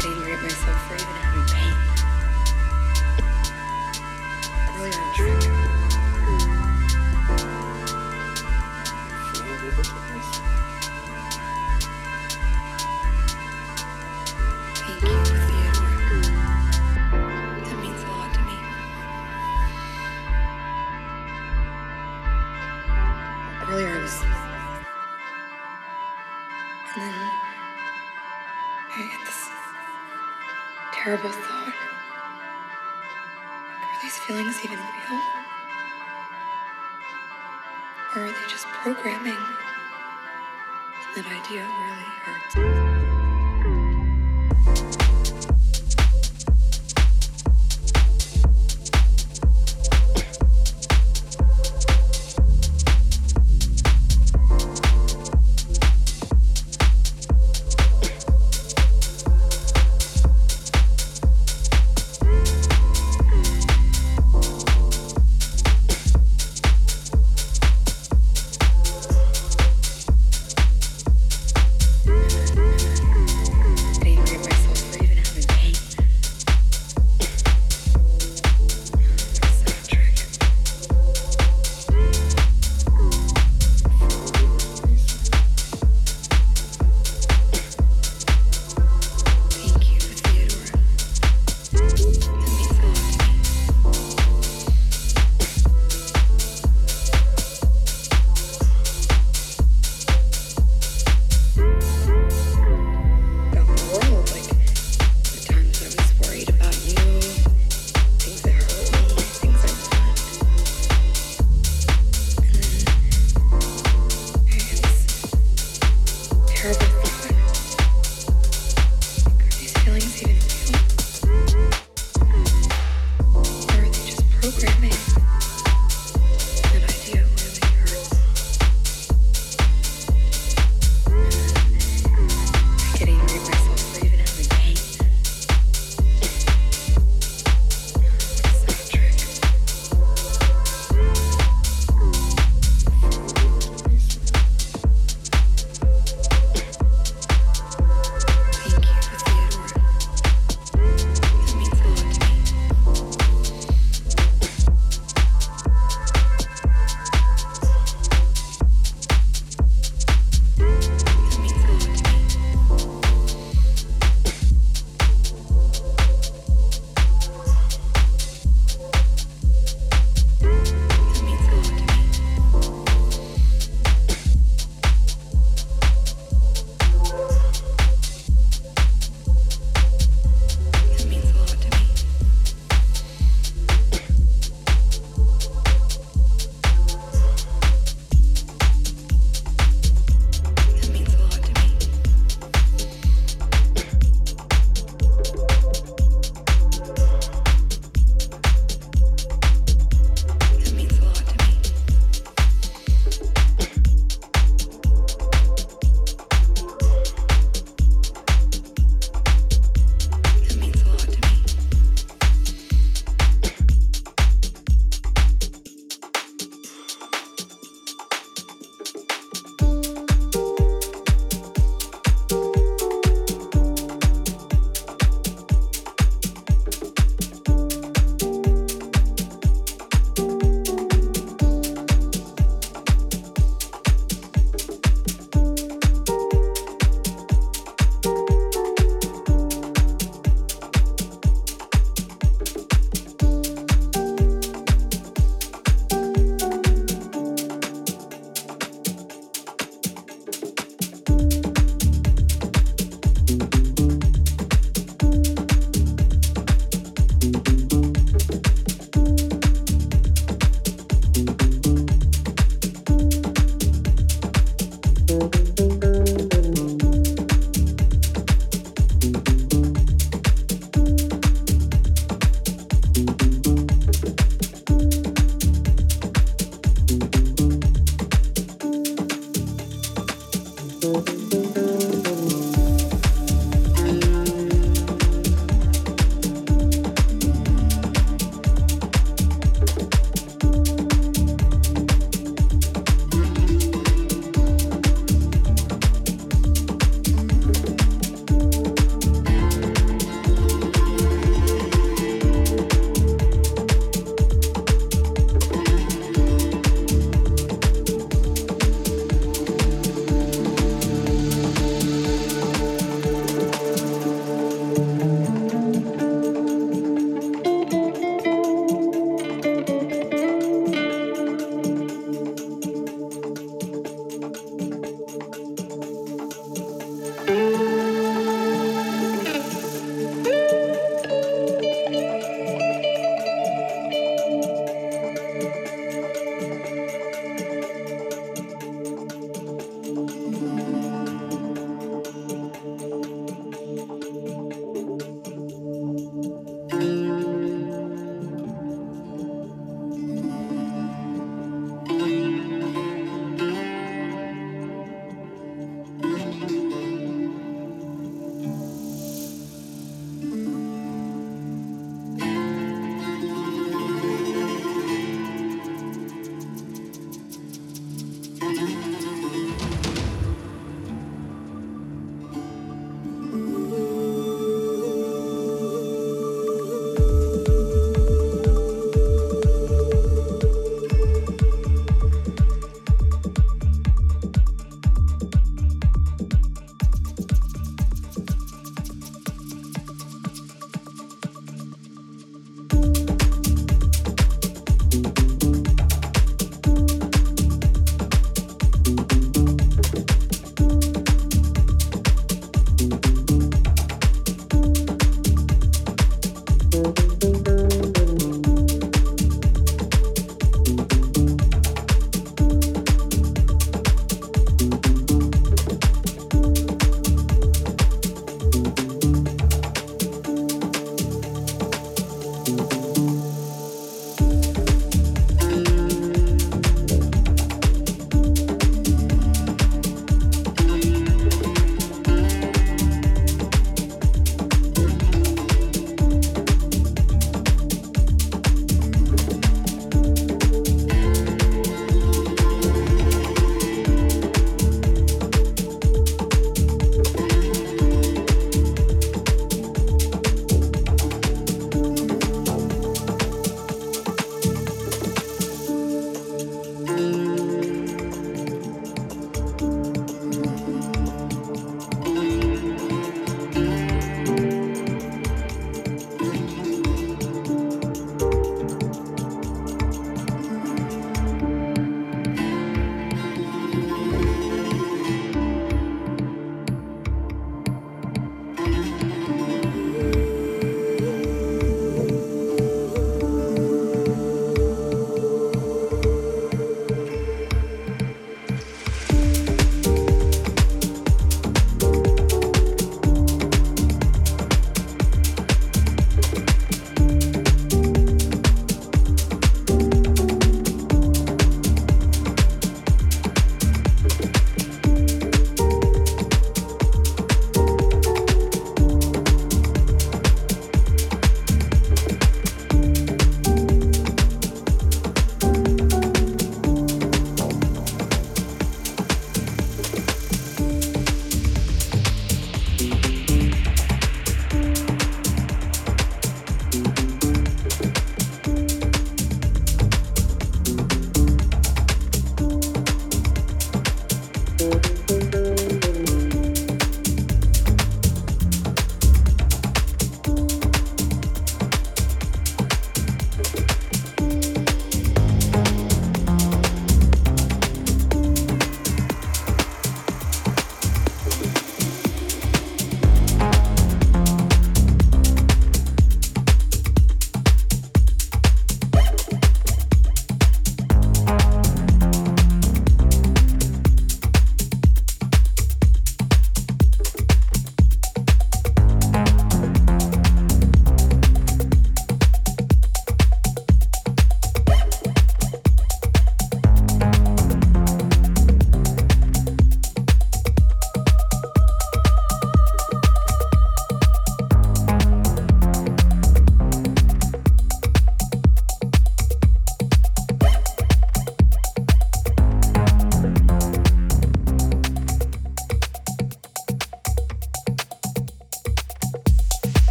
getting angry at myself for even having pain. I really don't dear